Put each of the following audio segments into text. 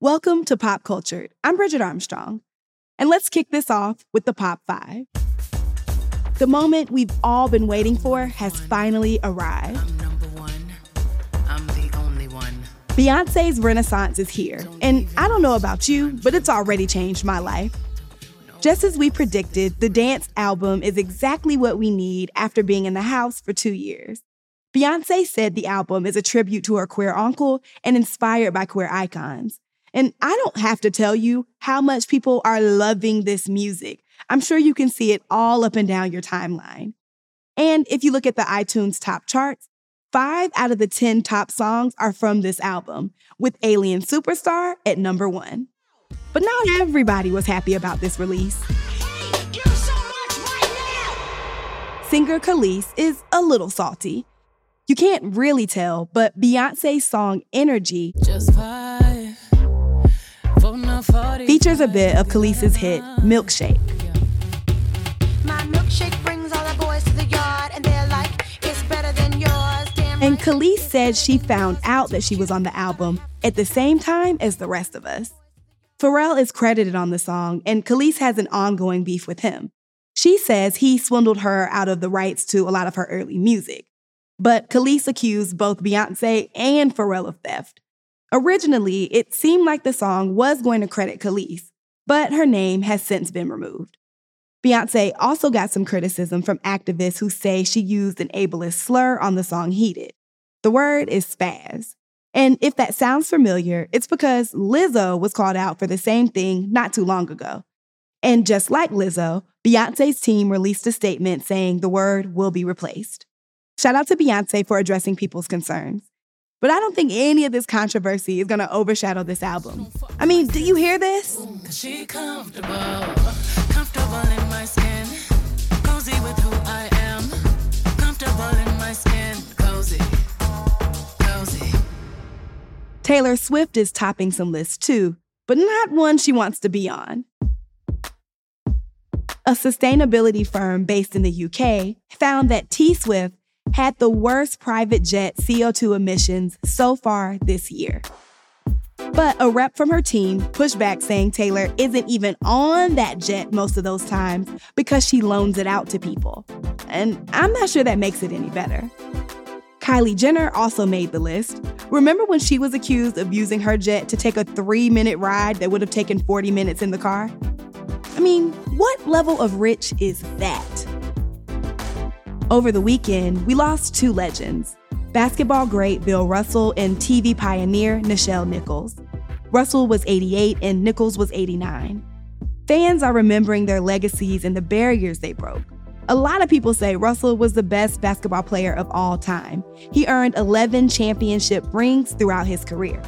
Welcome to Pop Cultured. I'm Bridget Armstrong. And let's kick this off with the Pop 5. The moment we've all been waiting for has finally arrived. I'm number one. I'm the only one. Beyonce's renaissance is here, and I don't know about you, but it's already changed my life. Just as we predicted, the dance album is exactly what we need after being in the house for two years. Beyonce said the album is a tribute to her queer uncle and inspired by queer icons. And I don't have to tell you how much people are loving this music. I'm sure you can see it all up and down your timeline. And if you look at the iTunes top charts, five out of the 10 top songs are from this album, with Alien Superstar at number one. But not everybody was happy about this release. Singer Kelis is a little salty. You can't really tell, but Beyonce's song Energy features a bit of Kelis's hit Milkshake. And Kelis said she found out that she was on the album at the same time as the rest of us. Pharrell is credited on the song, and Kelis has an ongoing beef with him. She says he swindled her out of the rights to a lot of her early music. But Kelis accused both Beyonce and Pharrell of theft. Originally, it seemed like the song was going to credit Kelis, but her name has since been removed. Beyonce also got some criticism from activists who say she used an ableist slur on the song Heated. The word is spaz. And if that sounds familiar, it's because Lizzo was called out for the same thing not too long ago. And just like Lizzo, Beyonce's team released a statement saying the word will be replaced. Shout out to Beyonce for addressing people's concerns. But I don't think any of this controversy is going to overshadow this album. I mean, do you hear this? Comfortable, comfortable skin, skin, cozy, Taylor Swift is topping some lists too, but not one she wants to be on. A sustainability firm based in the UK found that T Swift had the worst private jet CO2 emissions so far this year. But a rep from her team pushed back saying Taylor isn't even on that jet most of those times because she loans it out to people. And I'm not sure that makes it any better. Kylie Jenner also made the list. Remember when she was accused of using her jet to take a three minute ride that would have taken 40 minutes in the car? I mean, what level of rich is that? Over the weekend, we lost two legends basketball great Bill Russell and TV pioneer Nichelle Nichols. Russell was 88 and Nichols was 89. Fans are remembering their legacies and the barriers they broke. A lot of people say Russell was the best basketball player of all time. He earned 11 championship rings throughout his career.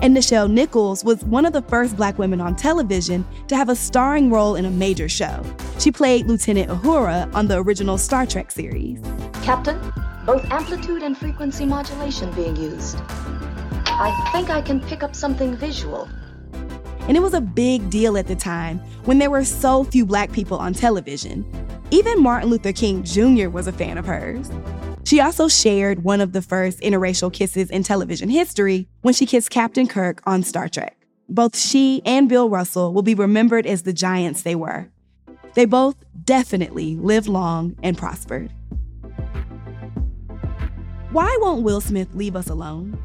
And Nichelle Nichols was one of the first black women on television to have a starring role in a major show. She played Lieutenant Uhura on the original Star Trek series. Captain, both amplitude and frequency modulation being used. I think I can pick up something visual. And it was a big deal at the time when there were so few black people on television. Even Martin Luther King Jr. was a fan of hers. She also shared one of the first interracial kisses in television history when she kissed Captain Kirk on Star Trek. Both she and Bill Russell will be remembered as the giants they were. They both definitely lived long and prospered. Why won't Will Smith leave us alone?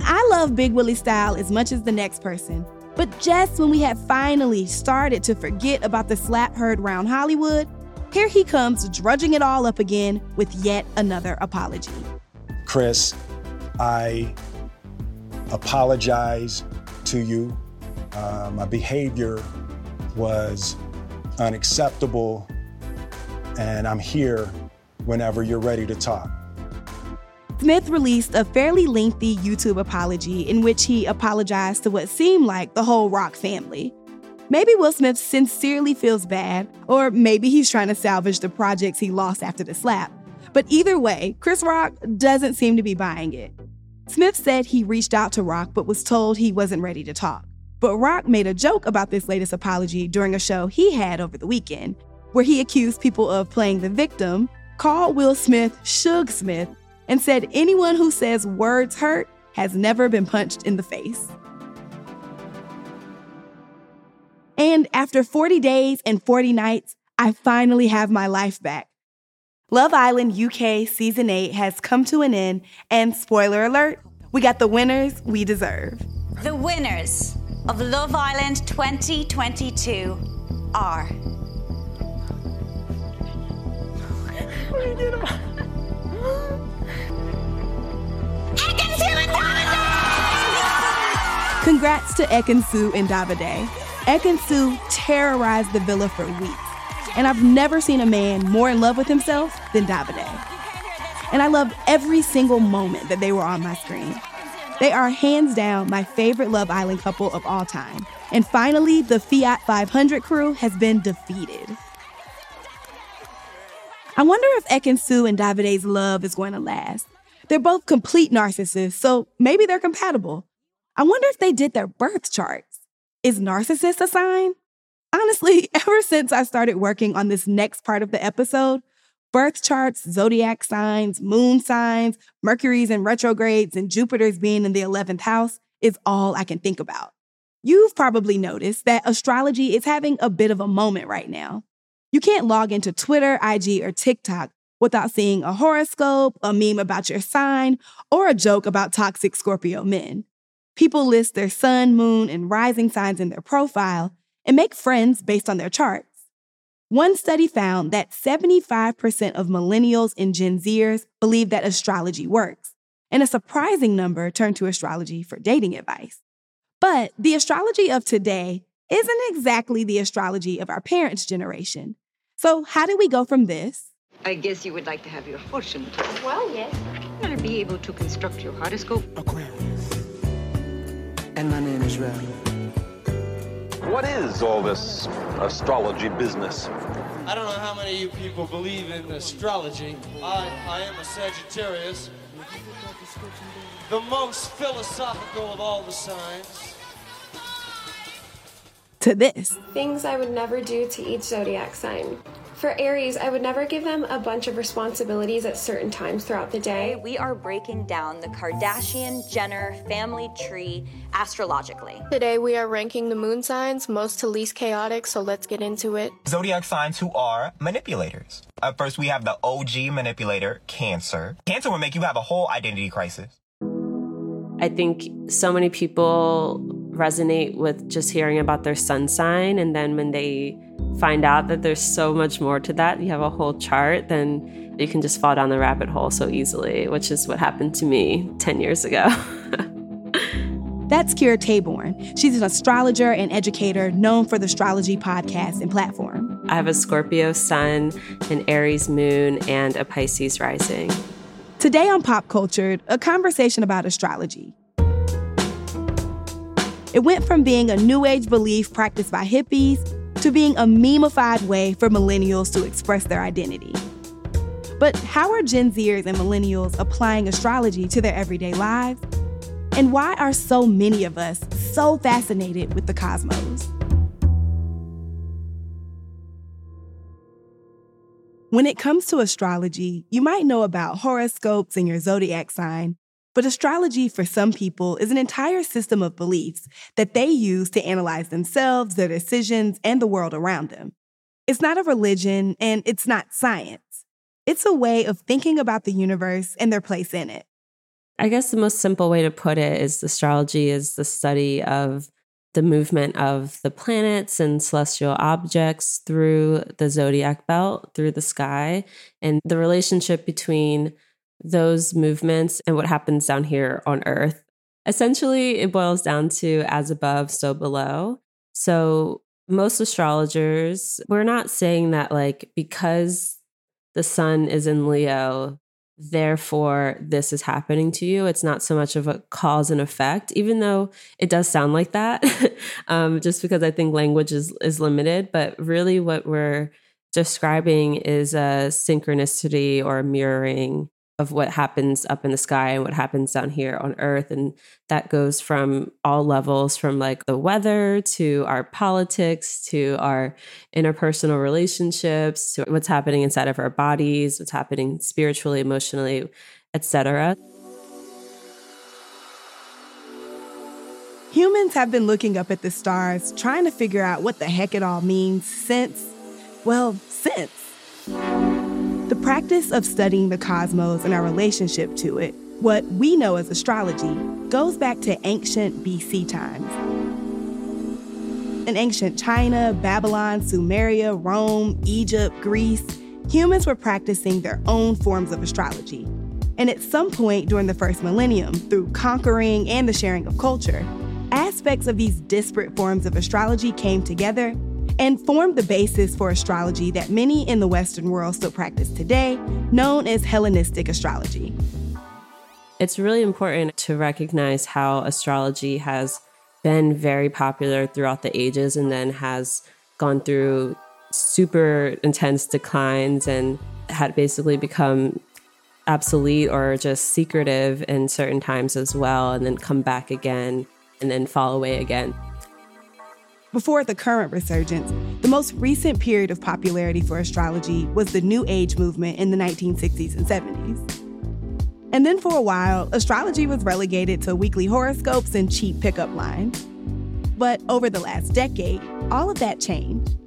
I love Big Willie style as much as the next person, but just when we had finally started to forget about the slap heard round Hollywood, here he comes, drudging it all up again with yet another apology. Chris, I apologize to you. Uh, my behavior was unacceptable, and I'm here whenever you're ready to talk. Smith released a fairly lengthy YouTube apology in which he apologized to what seemed like the whole Rock family. Maybe Will Smith sincerely feels bad, or maybe he's trying to salvage the projects he lost after the slap. But either way, Chris Rock doesn't seem to be buying it. Smith said he reached out to Rock but was told he wasn't ready to talk. But Rock made a joke about this latest apology during a show he had over the weekend, where he accused people of playing the victim, called Will Smith Suge Smith, and said anyone who says words hurt has never been punched in the face. And after 40 days and 40 nights, I finally have my life back. Love Island UK Season 8 has come to an end, and spoiler alert, we got the winners we deserve. The winners of Love Island 2022 are. Congrats to Ekin-Su and Davide. Ekin-Su terrorized the villa for weeks, and I've never seen a man more in love with himself than Davide. And I loved every single moment that they were on my screen. They are hands down my favorite Love Island couple of all time. And finally, the Fiat 500 crew has been defeated. I wonder if Ekin-Su and Davide's love is going to last. They're both complete narcissists, so maybe they're compatible. I wonder if they did their birth charts. Is narcissist a sign? Honestly, ever since I started working on this next part of the episode, birth charts, zodiac signs, moon signs, Mercury's in retrogrades, and Jupiter's being in the 11th house is all I can think about. You've probably noticed that astrology is having a bit of a moment right now. You can't log into Twitter, IG, or TikTok without seeing a horoscope, a meme about your sign, or a joke about toxic Scorpio men. People list their sun, moon, and rising signs in their profile and make friends based on their charts. One study found that 75% of millennials and Gen Zers believe that astrology works, and a surprising number turn to astrology for dating advice. But the astrology of today isn't exactly the astrology of our parents' generation. So, how do we go from this? I guess you would like to have your fortune told. Well, yes. I'm going to be able to construct your horoscope. Aquarius. And my name is Rel. What is all this astrology business? I don't know how many of you people believe in astrology. I, I am a Sagittarius, the most philosophical of all the signs. To this. Things I would never do to each zodiac sign. For Aries, I would never give them a bunch of responsibilities at certain times throughout the day. We are breaking down the Kardashian Jenner family tree astrologically. Today, we are ranking the moon signs most to least chaotic, so let's get into it. Zodiac signs who are manipulators. At first, we have the OG manipulator, Cancer. Cancer will make you have a whole identity crisis. I think so many people resonate with just hearing about their sun sign, and then when they find out that there's so much more to that, you have a whole chart, then you can just fall down the rabbit hole so easily, which is what happened to me 10 years ago. That's Kirah Tabourn. She's an astrologer and educator known for the Astrology podcast and platform. I have a Scorpio sun, an Aries moon, and a Pisces rising. Today on Pop Cultured, a conversation about astrology. It went from being a new age belief practiced by hippies to being a memeified way for millennials to express their identity. But how are Gen Zers and millennials applying astrology to their everyday lives? And why are so many of us so fascinated with the cosmos? When it comes to astrology, you might know about horoscopes and your zodiac sign, but astrology for some people is an entire system of beliefs that they use to analyze themselves, their decisions, and the world around them. It's not a religion and it's not science. It's a way of thinking about the universe and their place in it. I guess the most simple way to put it is astrology is the study of the movement of the planets and celestial objects through the zodiac belt, through the sky, and the relationship between those movements and what happens down here on Earth. Essentially, it boils down to as above, so below. So, most astrologers, we're not saying that, like, because the sun is in Leo, therefore this is happening to you. It's not so much of a cause and effect, even though it does sound like that, um, just because I think language is, is limited. But really, what we're describing is a synchronicity or a mirroring of what happens up in the sky and what happens down here on earth and that goes from all levels from like the weather to our politics to our interpersonal relationships to what's happening inside of our bodies what's happening spiritually emotionally etc Humans have been looking up at the stars, trying to figure out what the heck it all means since, well, since. The practice of studying the cosmos and our relationship to it, what we know as astrology, goes back to ancient BC times. In ancient China, Babylon, Sumeria, Rome, Egypt, Greece, humans were practicing their own forms of astrology. And at some point during the first millennium, through conquering and the sharing of culture, aspects of these disparate forms of astrology came together and formed the basis for astrology that many in the Western world still practice today, known as Hellenistic astrology. It's really important to recognize how astrology has been very popular throughout the ages and then has gone through super intense declines and had basically become obsolete or just secretive in certain times as well, and then come back again and then fall away again. Before the current resurgence, the most recent period of popularity for astrology was the New Age movement in the 1960s and 70s. And then for a while, astrology was relegated to weekly horoscopes and cheap pickup lines. But over the last decade, all of that changed.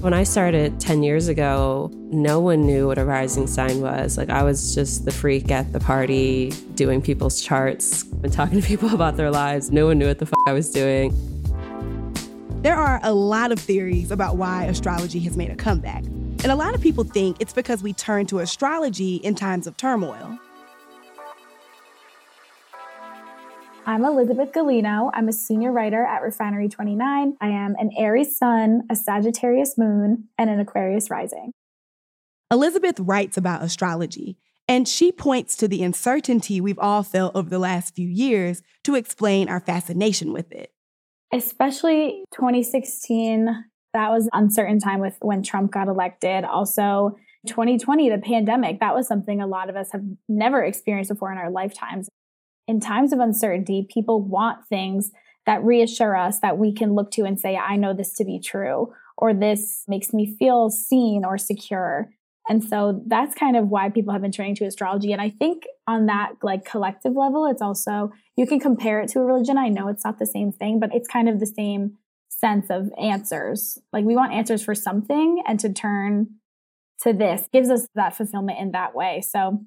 When I started 10 years ago, no one knew what a rising sign was. Like, I was just the freak at the party doing people's charts and talking to people about their lives. No one knew what the fuck I was doing. There are a lot of theories about why astrology has made a comeback. And a lot of people think it's because we turn to astrology in times of turmoil. I'm Elizabeth Gulino. I'm a senior writer at Refinery 29. I am an Aries sun, a Sagittarius moon, and an Aquarius rising. Elizabeth writes about astrology, and she points to the uncertainty we've all felt over the last few years to explain our fascination with it. Especially 2016, that was uncertain time with when Trump got elected. Also, 2020, the pandemic, that was something a lot of us have never experienced before in our lifetimes in times of uncertainty, people want things that reassure us that we can look to and say, I know this to be true, or this makes me feel seen or secure. And so that's kind of why people have been turning to astrology. And I think on that like collective level, it's also, you can compare it to a religion. I know it's not the same thing, but it's kind of the same sense of answers. Like we want answers for something and to turn to this gives us that fulfillment in that way. So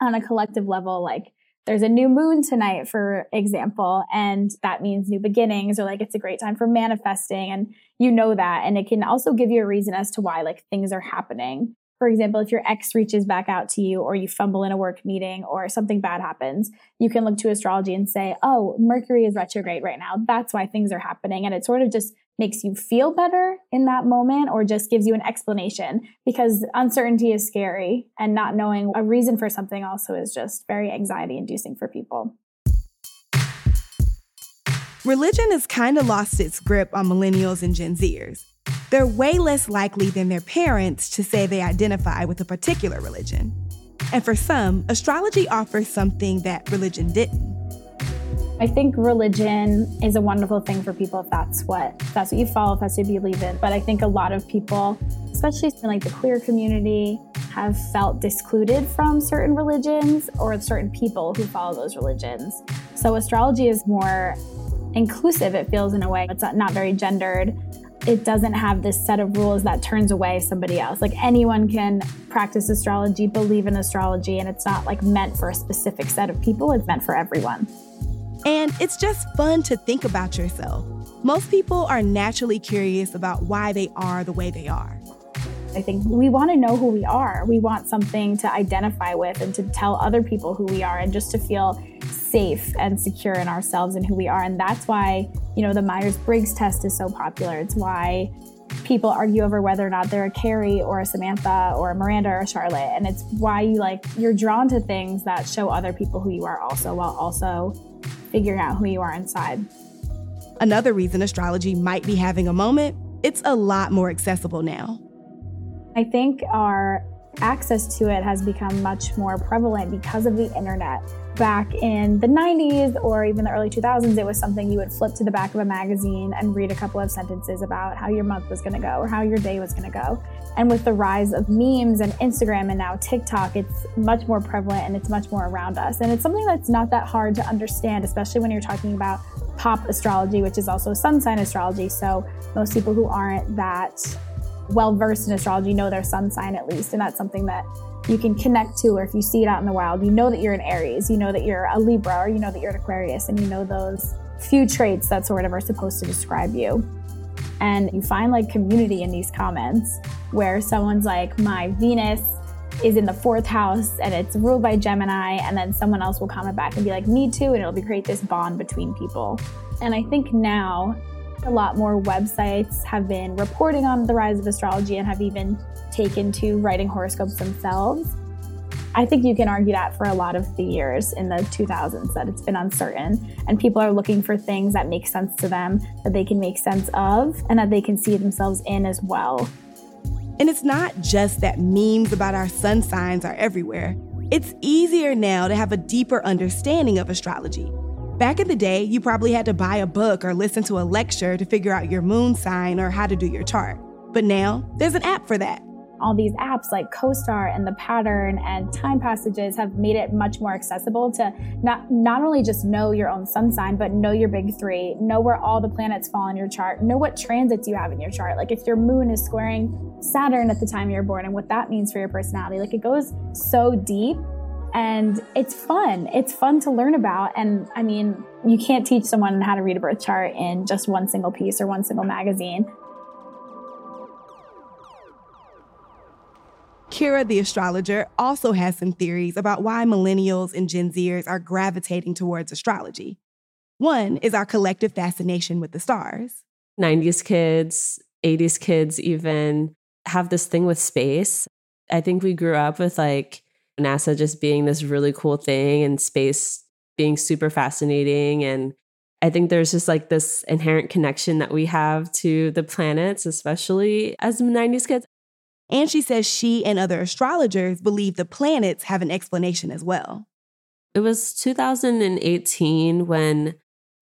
on a collective level, like there's a new moon tonight, for example, and that means new beginnings or like it's a great time for manifesting. And you know that. And it can also give you a reason as to why like things are happening. For example, if your ex reaches back out to you or you fumble in a work meeting or something bad happens, you can look to astrology and say, oh, Mercury is retrograde right now. That's why things are happening. And it sort of just makes you feel better in that moment or just gives you an explanation because uncertainty is scary and not knowing a reason for something also is just very anxiety inducing for people. Religion has kind of lost its grip on millennials and Gen Zers. They're way less likely than their parents to say they identify with a particular religion. And for some, astrology offers something that religion didn't I think religion is a wonderful thing for people if that's what if that's what you follow, if that's what you believe in. But I think a lot of people, especially in like the queer community, have felt discluded from certain religions or certain people who follow those religions. So astrology is more inclusive, it feels in a way. It's not very gendered. It doesn't have this set of rules that turns away somebody else. Like anyone can practice astrology, believe in astrology, and it's not like meant for a specific set of people, it's meant for everyone. And it's just fun to think about yourself. Most people are naturally curious about why they are the way they are. I think we want to know who we are. We want something to identify with and to tell other people who we are and just to feel safe and secure in ourselves and who we are. And that's why, you know, the Myers Briggs test is so popular. It's why people argue over whether or not they're a Carrie or a Samantha or a Miranda or a Charlotte. And it's why you like, you're drawn to things that show other people who you are also while also figuring out who you are inside. Another reason astrology might be having a moment, it's a lot more accessible now. I think our access to it has become much more prevalent because of the internet. Back in the 90s or even the early 2000s, it was something you would flip to the back of a magazine and read a couple of sentences about how your month was going to go or how your day was going to go. And with the rise of memes and Instagram and now TikTok, it's much more prevalent and it's much more around us. And it's something that's not that hard to understand, especially when you're talking about pop astrology, which is also sun sign astrology. So most people who aren't that well versed in astrology know their sun sign at least. And that's something that you can connect to, or if you see it out in the wild, you know that you're an Aries, you know that you're a Libra, or you know that you're an Aquarius, and you know those few traits that sort of are supposed to describe you. And you find like community in these comments where someone's like, My Venus is in the fourth house and it's ruled by Gemini, and then someone else will comment back and be like, Me too, and it'll be create this bond between people. And I think now a lot more websites have been reporting on the rise of astrology and have even taken to writing horoscopes themselves. I think you can argue that for a lot of the years in the 2000s that it's been uncertain and people are looking for things that make sense to them, that they can make sense of, and that they can see themselves in as well. And it's not just that memes about our sun signs are everywhere. It's easier now to have a deeper understanding of astrology. Back in the day, you probably had to buy a book or listen to a lecture to figure out your moon sign or how to do your chart. But now, there's an app for that all these apps like CoStar and the pattern and time passages have made it much more accessible to not not only just know your own sun sign, but know your big three, know where all the planets fall in your chart, know what transits you have in your chart. Like if your moon is squaring Saturn at the time you're born and what that means for your personality. Like it goes so deep and it's fun. It's fun to learn about. And I mean, you can't teach someone how to read a birth chart in just one single piece or one single magazine. Kira the astrologer also has some theories about why millennials and Gen Zers are gravitating towards astrology. One is our collective fascination with the stars. 90s kids, 80s kids even have this thing with space. I think we grew up with like NASA just being this really cool thing and space being super fascinating. And I think there's just like this inherent connection that we have to the planets, especially as 90s kids. And she says she and other astrologers believe the planets have an explanation as well. It was 2018 when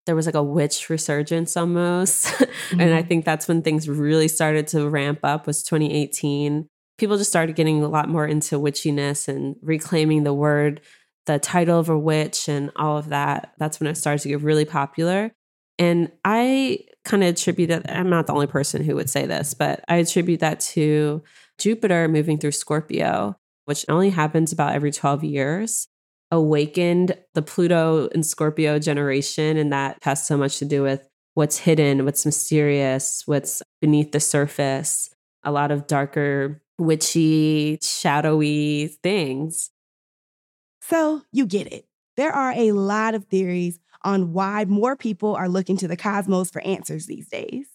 there was like a witch resurgence almost. Mm-hmm. and I mm-hmm. think that's when things really started to ramp up was 2018. People just started getting a lot more into witchiness and reclaiming the word, the title of a witch and all of that. That's when it started to get really popular. And I kind of attribute that I'm not the only person who would say this, but I attribute that to Jupiter moving through Scorpio, which only happens about every 12 years, awakened the Pluto and Scorpio generation. And that has so much to do with what's hidden, what's mysterious, what's beneath the surface, a lot of darker, witchy, shadowy things. So you get it. There are a lot of theories on why more people are looking to the cosmos for answers these days.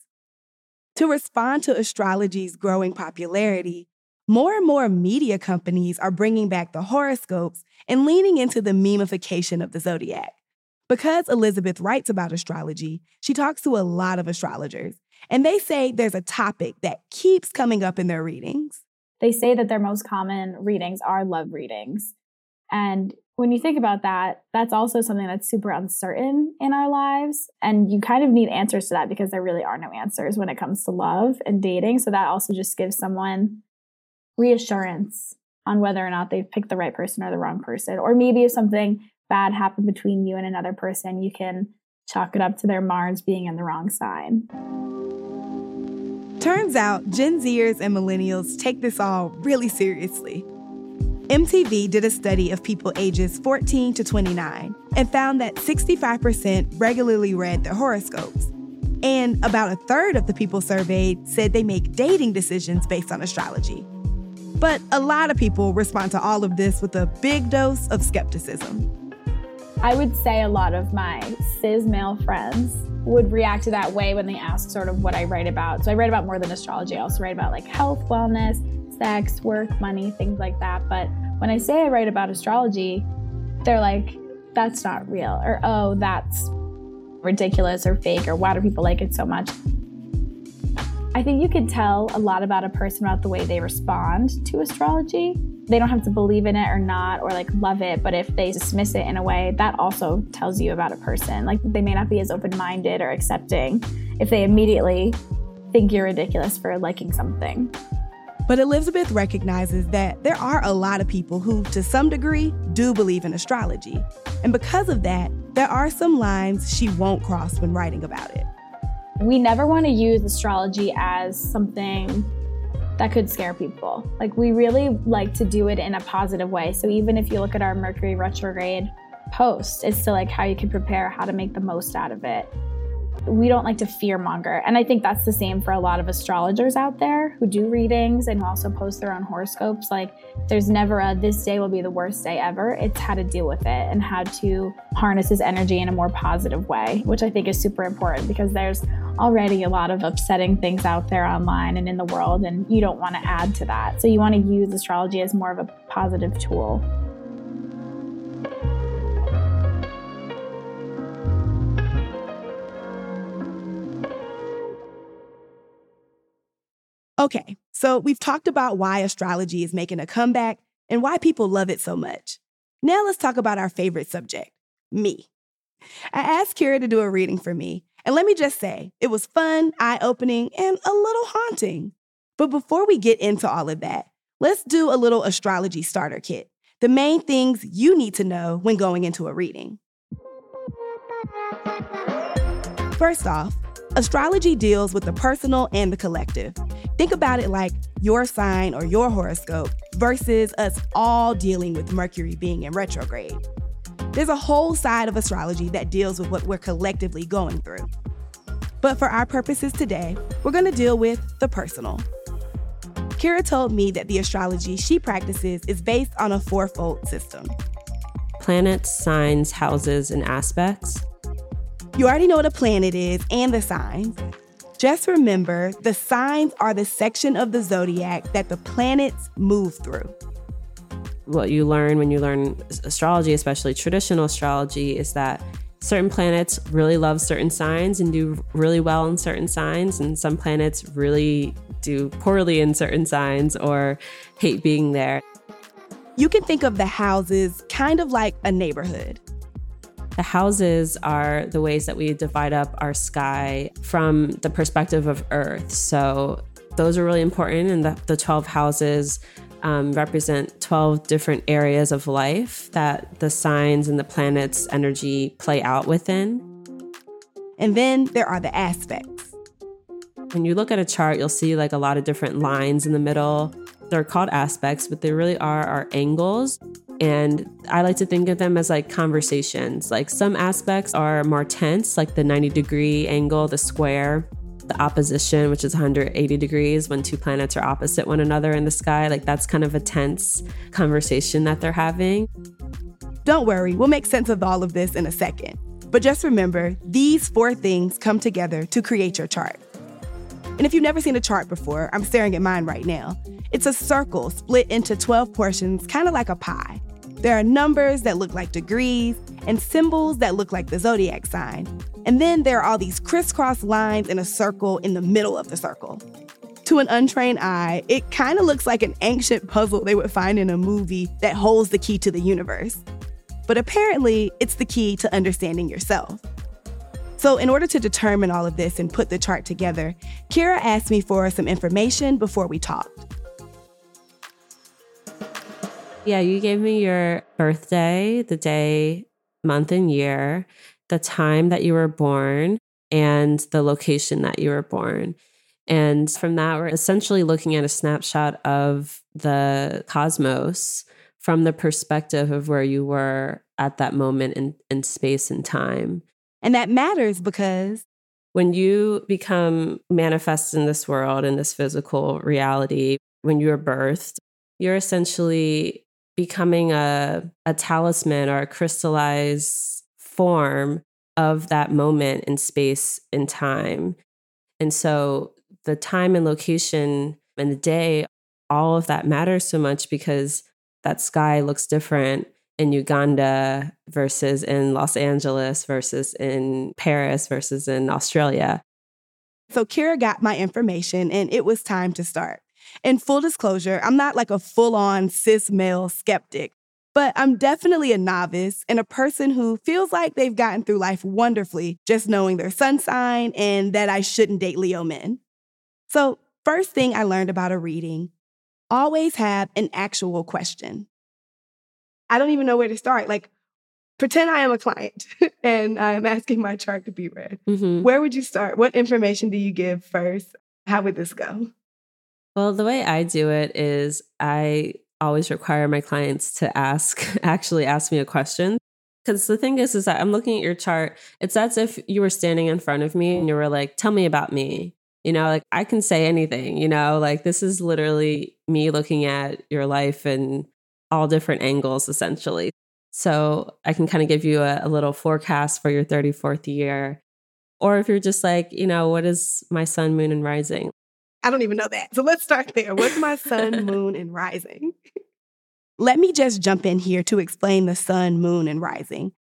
To respond to astrology's growing popularity, more and more media companies are bringing back the horoscopes and leaning into the memification of the zodiac. Because Elizabeth writes about astrology, she talks to a lot of astrologers, and they say there's a topic that keeps coming up in their readings. They say that their most common readings are love readings. And when you think about that, that's also something that's super uncertain in our lives. And you kind of need answers to that because there really are no answers when it comes to love and dating. So that also just gives someone reassurance on whether or not they've picked the right person or the wrong person. Or maybe if something bad happened between you and another person, you can chalk it up to their Mars being in the wrong sign. Turns out Gen Zers and millennials take this all really seriously. MTV did a study of people ages 14 to 29 and found that 65% regularly read their horoscopes. And about a third of the people surveyed said they make dating decisions based on astrology. But a lot of people respond to all of this with a big dose of skepticism. I would say a lot of my cis male friends would react to that way when they ask sort of what I write about. So I write about more than astrology. I also write about like health, wellness, sex, work, money, things like that. But when I say I write about astrology, they're like, that's not real, or oh, that's ridiculous or fake, or why do people like it so much? I think you can tell a lot about a person about the way they respond to astrology. They don't have to believe in it or not, or like love it, but if they dismiss it in a way, that also tells you about a person. Like they may not be as open minded or accepting if they immediately think you're ridiculous for liking something. But Elizabeth recognizes that there are a lot of people who, to some degree, do believe in astrology. And because of that, there are some lines she won't cross when writing about it. We never want to use astrology as something that could scare people. Like, we really like to do it in a positive way. So, even if you look at our Mercury retrograde post, it's still like how you can prepare, how to make the most out of it we don't like to fear monger. And I think that's the same for a lot of astrologers out there who do readings and who also post their own horoscopes. Like, there's never a this day will be the worst day ever. It's how to deal with it and how to harness his energy in a more positive way, which I think is super important because there's already a lot of upsetting things out there online and in the world, and you don't want to add to that. So, you want to use astrology as more of a positive tool. Okay, so we've talked about why astrology is making a comeback and why people love it so much. Now let's talk about our favorite subject me. I asked Kira to do a reading for me, and let me just say, it was fun, eye opening, and a little haunting. But before we get into all of that, let's do a little astrology starter kit the main things you need to know when going into a reading. First off, Astrology deals with the personal and the collective. Think about it like your sign or your horoscope versus us all dealing with Mercury being in retrograde. There's a whole side of astrology that deals with what we're collectively going through. But for our purposes today, we're going to deal with the personal. Kira told me that the astrology she practices is based on a fourfold system planets, signs, houses, and aspects. You already know what a planet is and the signs. Just remember the signs are the section of the zodiac that the planets move through. What you learn when you learn astrology, especially traditional astrology, is that certain planets really love certain signs and do really well in certain signs, and some planets really do poorly in certain signs or hate being there. You can think of the houses kind of like a neighborhood. The houses are the ways that we divide up our sky from the perspective of Earth. So those are really important, and the, the 12 houses um, represent 12 different areas of life that the signs and the planets' energy play out within. And then there are the aspects. When you look at a chart, you'll see like a lot of different lines in the middle. They're called aspects, but they really are our angles. And I like to think of them as like conversations. Like some aspects are more tense, like the 90 degree angle, the square, the opposition, which is 180 degrees when two planets are opposite one another in the sky. Like that's kind of a tense conversation that they're having. Don't worry, we'll make sense of all of this in a second. But just remember, these four things come together to create your chart. And if you've never seen a chart before, I'm staring at mine right now. It's a circle split into 12 portions, kind of like a pie. There are numbers that look like degrees and symbols that look like the zodiac sign. And then there are all these crisscross lines in a circle in the middle of the circle. To an untrained eye, it kind of looks like an ancient puzzle they would find in a movie that holds the key to the universe. But apparently, it's the key to understanding yourself. So, in order to determine all of this and put the chart together, Kira asked me for some information before we talked. Yeah, you gave me your birthday, the day, month, and year, the time that you were born, and the location that you were born. And from that, we're essentially looking at a snapshot of the cosmos from the perspective of where you were at that moment in, in space and time. And that matters because when you become manifest in this world, in this physical reality, when you're birthed, you're essentially becoming a, a talisman or a crystallized form of that moment in space and time. And so the time and location and the day, all of that matters so much because that sky looks different in Uganda versus in Los Angeles versus in Paris versus in Australia. So Kira got my information and it was time to start. In full disclosure, I'm not like a full on cis male skeptic, but I'm definitely a novice and a person who feels like they've gotten through life wonderfully just knowing their sun sign and that I shouldn't date Leo men. So, first thing I learned about a reading always have an actual question. I don't even know where to start. Like, pretend I am a client and I'm asking my chart to be read. Mm-hmm. Where would you start? What information do you give first? How would this go? Well, the way I do it is I always require my clients to ask, actually ask me a question. Because the thing is, is that I'm looking at your chart. It's as if you were standing in front of me and you were like, tell me about me. You know, like I can say anything, you know, like this is literally me looking at your life and all different angles, essentially. So I can kind of give you a, a little forecast for your 34th year. Or if you're just like, you know, what is my sun, moon, and rising? I don't even know that. So let's start there. What's my sun, moon, and rising? Let me just jump in here to explain the sun, moon, and rising.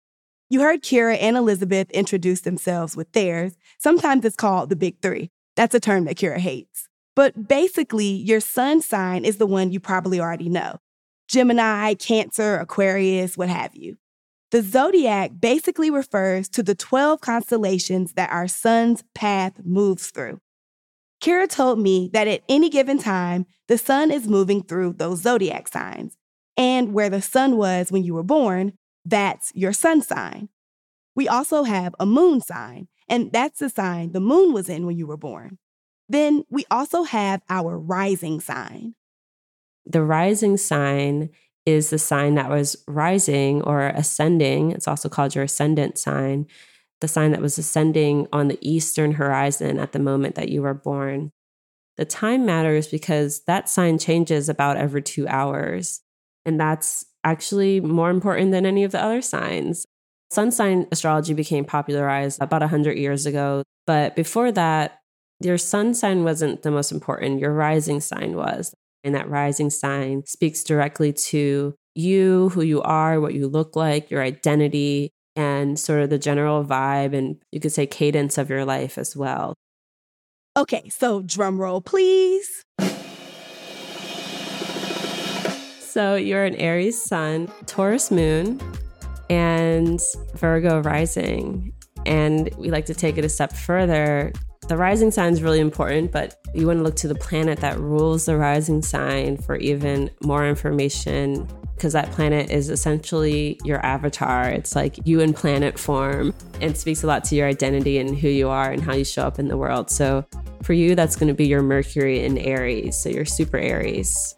You heard Kira and Elizabeth introduce themselves with theirs. Sometimes it's called the big three. That's a term that Kira hates. But basically, your sun sign is the one you probably already know Gemini, Cancer, Aquarius, what have you. The zodiac basically refers to the 12 constellations that our sun's path moves through. Kira told me that at any given time, the sun is moving through those zodiac signs. And where the sun was when you were born, that's your sun sign. We also have a moon sign, and that's the sign the moon was in when you were born. Then we also have our rising sign. The rising sign is the sign that was rising or ascending. It's also called your ascendant sign the sign that was ascending on the eastern horizon at the moment that you were born. The time matters because that sign changes about every two hours. And that's actually more important than any of the other signs. Sun sign astrology became popularized about 100 years ago. But before that, your sun sign wasn't the most important, your rising sign was. And that rising sign speaks directly to you, who you are, what you look like, your identity, and sort of the general vibe and you could say cadence of your life as well. Okay, so drum roll, please. So you're an Aries sun, Taurus moon, and Virgo rising. And we like to take it a step further. The rising sign is really important, but you want to look to the planet that rules the rising sign for even more information because that planet is essentially your avatar. It's like you in planet form and speaks a lot to your identity and who you are and how you show up in the world. So for you, that's going to be your Mercury in Aries. So you're super Aries.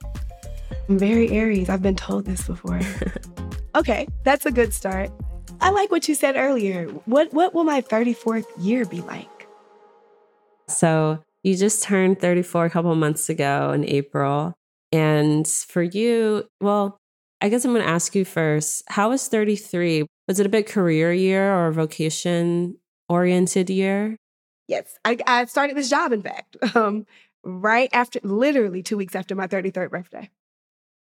I'm very Aries. I've been told this before. okay, that's a good start. I like what you said earlier. What what will my 34th year be like? So you just turned 34 a couple months ago in April. And for you, well, I guess I'm going to ask you first how was 33? Was it a big career year or vocation oriented year? Yes, I, I, started this job, in fact, um, right after, literally two weeks after my 33rd birthday.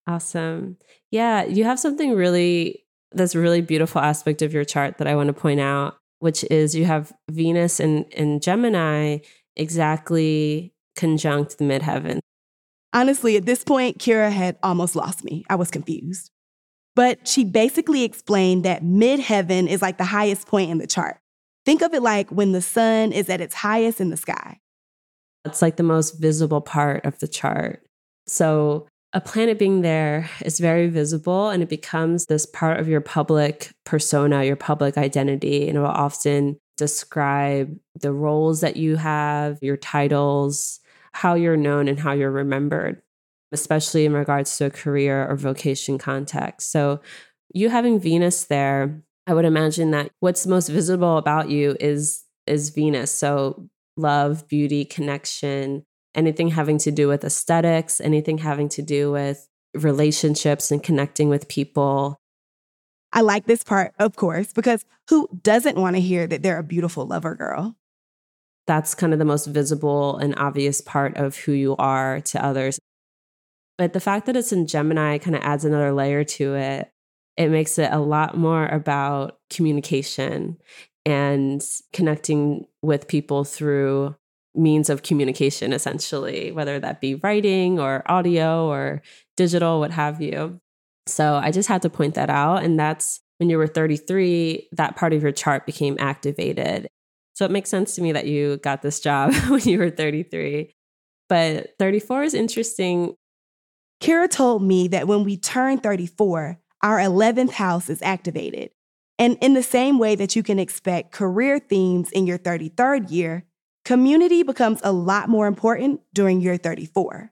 Awesome. Yeah, you have something really, that's really beautiful aspect of your chart that I want to point out, which is you have Venus and, and Gemini exactly conjunct the midheaven. Honestly, at this point, Kira had almost lost me. I was confused. But she basically explained that midheaven is like the highest point in the chart. Think of it like when the sun is at its highest in the sky. It's like the most visible part of the chart. So, a planet being there is very visible and it becomes this part of your public persona, your public identity, and it will often describe the roles that you have, your titles, how you're known and how you're remembered, especially in regards to a career or vocation context. So, you having Venus there, I would imagine that what's most visible about you is is Venus. So, love, beauty, connection, anything having to do with aesthetics, anything having to do with relationships and connecting with people. I like this part, of course, because who doesn't want to hear that they're a beautiful lover girl? that's kind of the most visible and obvious part of who you are to others. But the fact that it's in Gemini kind of adds another layer to it. It makes it a lot more about communication and connecting with people through means of communication, essentially, whether that be writing or audio or digital, what have you. So I just had to point that out. And that's when you were 33, that part of your chart became activated. So it makes sense to me that you got this job when you were 33. But 34 is interesting. Kira told me that when we turn 34, our 11th house is activated. And in the same way that you can expect career themes in your 33rd year, community becomes a lot more important during your 34.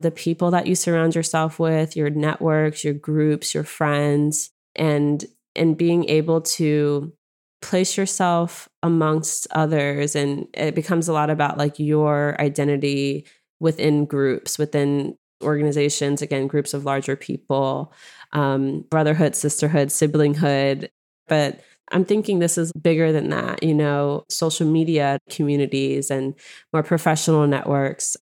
The people that you surround yourself with, your networks, your groups, your friends, and and being able to place yourself amongst others. And it becomes a lot about like your identity within groups within organizations again groups of larger people um, brotherhood sisterhood siblinghood. But i'm thinking this is bigger than that you know social media communities and more professional networks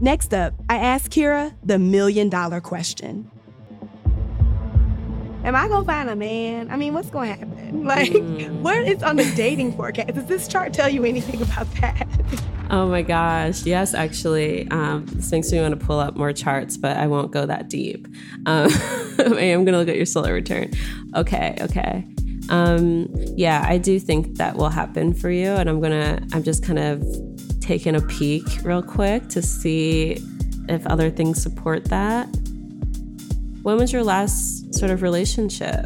next up i asked kirah the million dollar question am I gonna find a man? I mean, what's gonna happen? Like, mm. what is on the dating forecast? Does this chart tell you anything about that? Oh my gosh, yes, actually. Um, this makes me want to pull up more charts, but I won't go that deep. Um, I am gonna look at your solar return. Okay, okay. Um, yeah, I do think that will happen for you, and I'm gonna. I'm just kind of taking a peek real quick to see if other things support that. When was your last sort of relationship?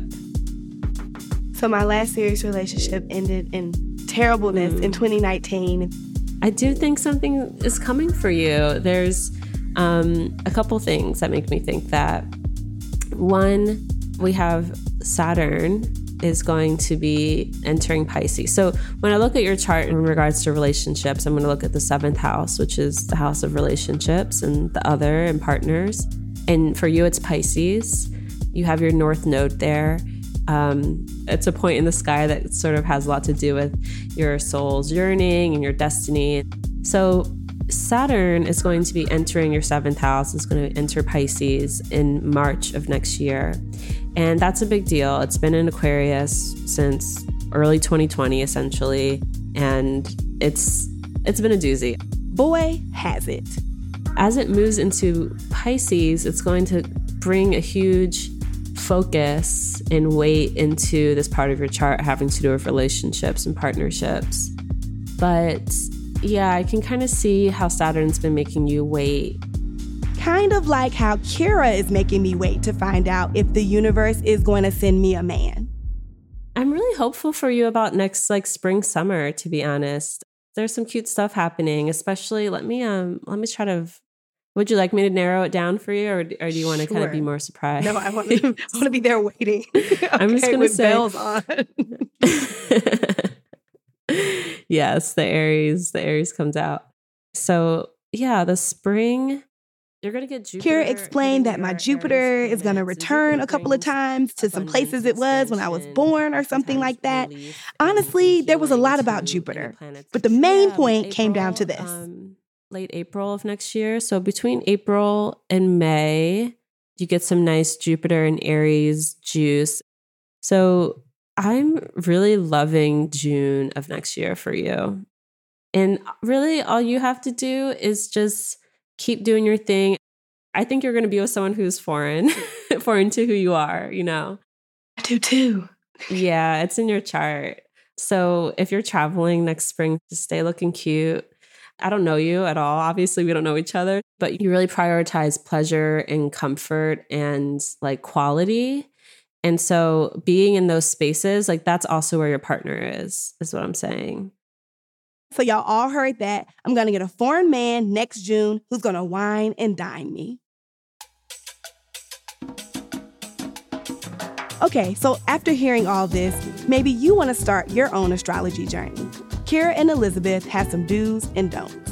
So, my last serious relationship ended in terribleness mm. in 2019. I do think something is coming for you. There's um, a couple things that make me think that. One, we have Saturn is going to be entering Pisces. So when I look at your chart in regards to relationships, I'm going to look at the seventh house, which is the house of relationships and the other and partners. And for you, it's Pisces. You have your North Node there. Um, it's a point in the sky that sort of has a lot to do with your soul's yearning and your destiny. So, Saturn is going to be entering your seventh house, is going to enter Pisces in March of next year. And that's a big deal. It's been in Aquarius since early 2020, essentially. And it's it's been a doozy. Boy, has it as it moves into Pisces, it's going to bring a huge focus and weight into this part of your chart having to do with relationships and partnerships. But yeah, I can kind of see how Saturn's been making you wait. Kind of like how Kirah is making me wait to find out if the universe is going to send me a man. I'm really hopeful for you about next like spring summer to be honest there's some cute stuff happening. Especially, let me um let me try to. Would you like me to narrow it down for you, or, or do you want to sure. kind of be more surprised? No, I want to. I want to be there waiting. okay, I'm just going to say bells on. yes, the Aries, the Aries comes out. So yeah, the spring you're going to get Jupiter. Kirah explained that my Jupiter is going to return a couple of times to some places it was when I was born or something like that. Honestly, there was a lot about Jupiter, but the main point came down to this. Um, late April of next year. So between April and May, you get some nice Jupiter and Aries juice. So I'm really loving June of next year for you. And really, all you have to do is just keep doing your thing. I think you're going to be with someone who's foreign, foreign to who you are, you know? I do too. yeah, it's in your chart. So if you're traveling next spring, just stay looking cute. I don't know you at all. Obviously, we don't know each other, but you really prioritize pleasure and comfort and like quality. And so being in those spaces, like that's also where your partner is, is what I'm saying. So y'all all heard that. I'm gonna get a foreign man next June who's gonna wine and dine me. Okay, so after hearing all this, maybe you want to start your own astrology journey. Kirah and Elizabeth have some do's and don'ts.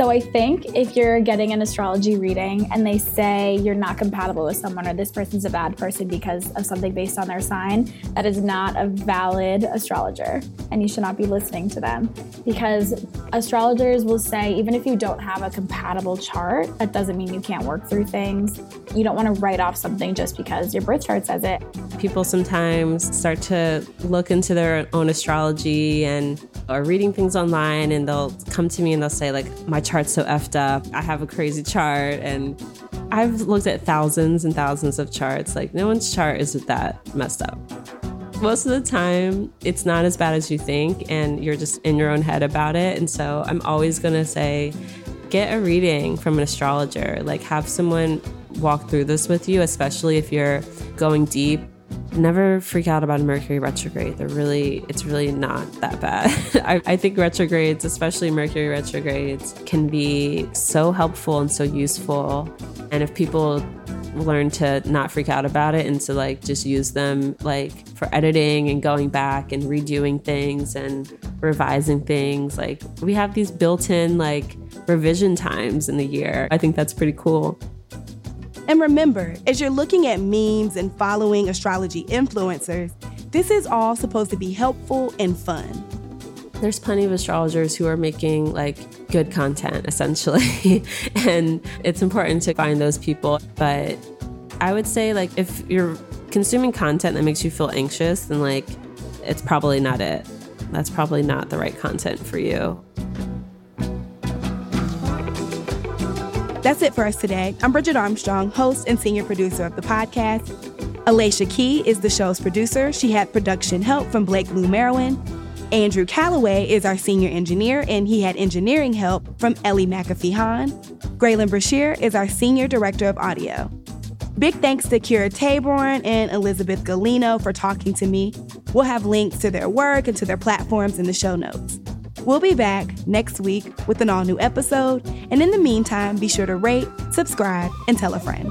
So I think if you're getting an astrology reading and they say you're not compatible with someone or this person's a bad person because of something based on their sign, that is not a valid astrologer and you should not be listening to them because astrologers will say even if you don't have a compatible chart, that doesn't mean you can't work through things. You don't want to write off something just because your birth chart says it. People sometimes start to look into their own astrology and are reading things online and they'll come to me and they'll say like my chart's so effed up. I have a crazy chart. And I've looked at thousands and thousands of charts. Like, no one's chart is that messed up. most of the time it's not as bad as you think and you're just in your own head about it. And so I'm always going to say get a reading from an astrologer. Like have someone walk through this with you, especially if you're going deep. Never freak out about a Mercury retrograde. They're really, it's really not that bad. I, I think retrogrades, especially Mercury retrogrades, can be so helpful and so useful. And if people learn to not freak out about it and to like just use them like for editing and going back and redoing things and revising things. Like we have these built-in like revision times in the year. I think that's pretty cool. And remember, as you're looking at memes and following astrology influencers, this is all supposed to be helpful and fun. There's plenty of astrologers who are making like good content essentially. and it's important to find those people. But I would say like if you're consuming content that makes you feel anxious, then like it's probably not it. That's probably not the right content for you. That's it for us today. I'm Bridget Armstrong, host and senior producer of the podcast. Alicia Key is the show's producer. She had production help from Blake Lou Merwin. Andrew Calloway is our senior engineer, and he had engineering help from Ellie McAfee Hahn. Graelyn Brashear is our senior director of audio. Big thanks to Kirah Tabourn and Elizabeth Gulino for talking to me. We'll have links to their work and to their platforms in the show notes. We'll be back next week with an all new episode, and in the meantime, be sure to rate, subscribe, and tell a friend.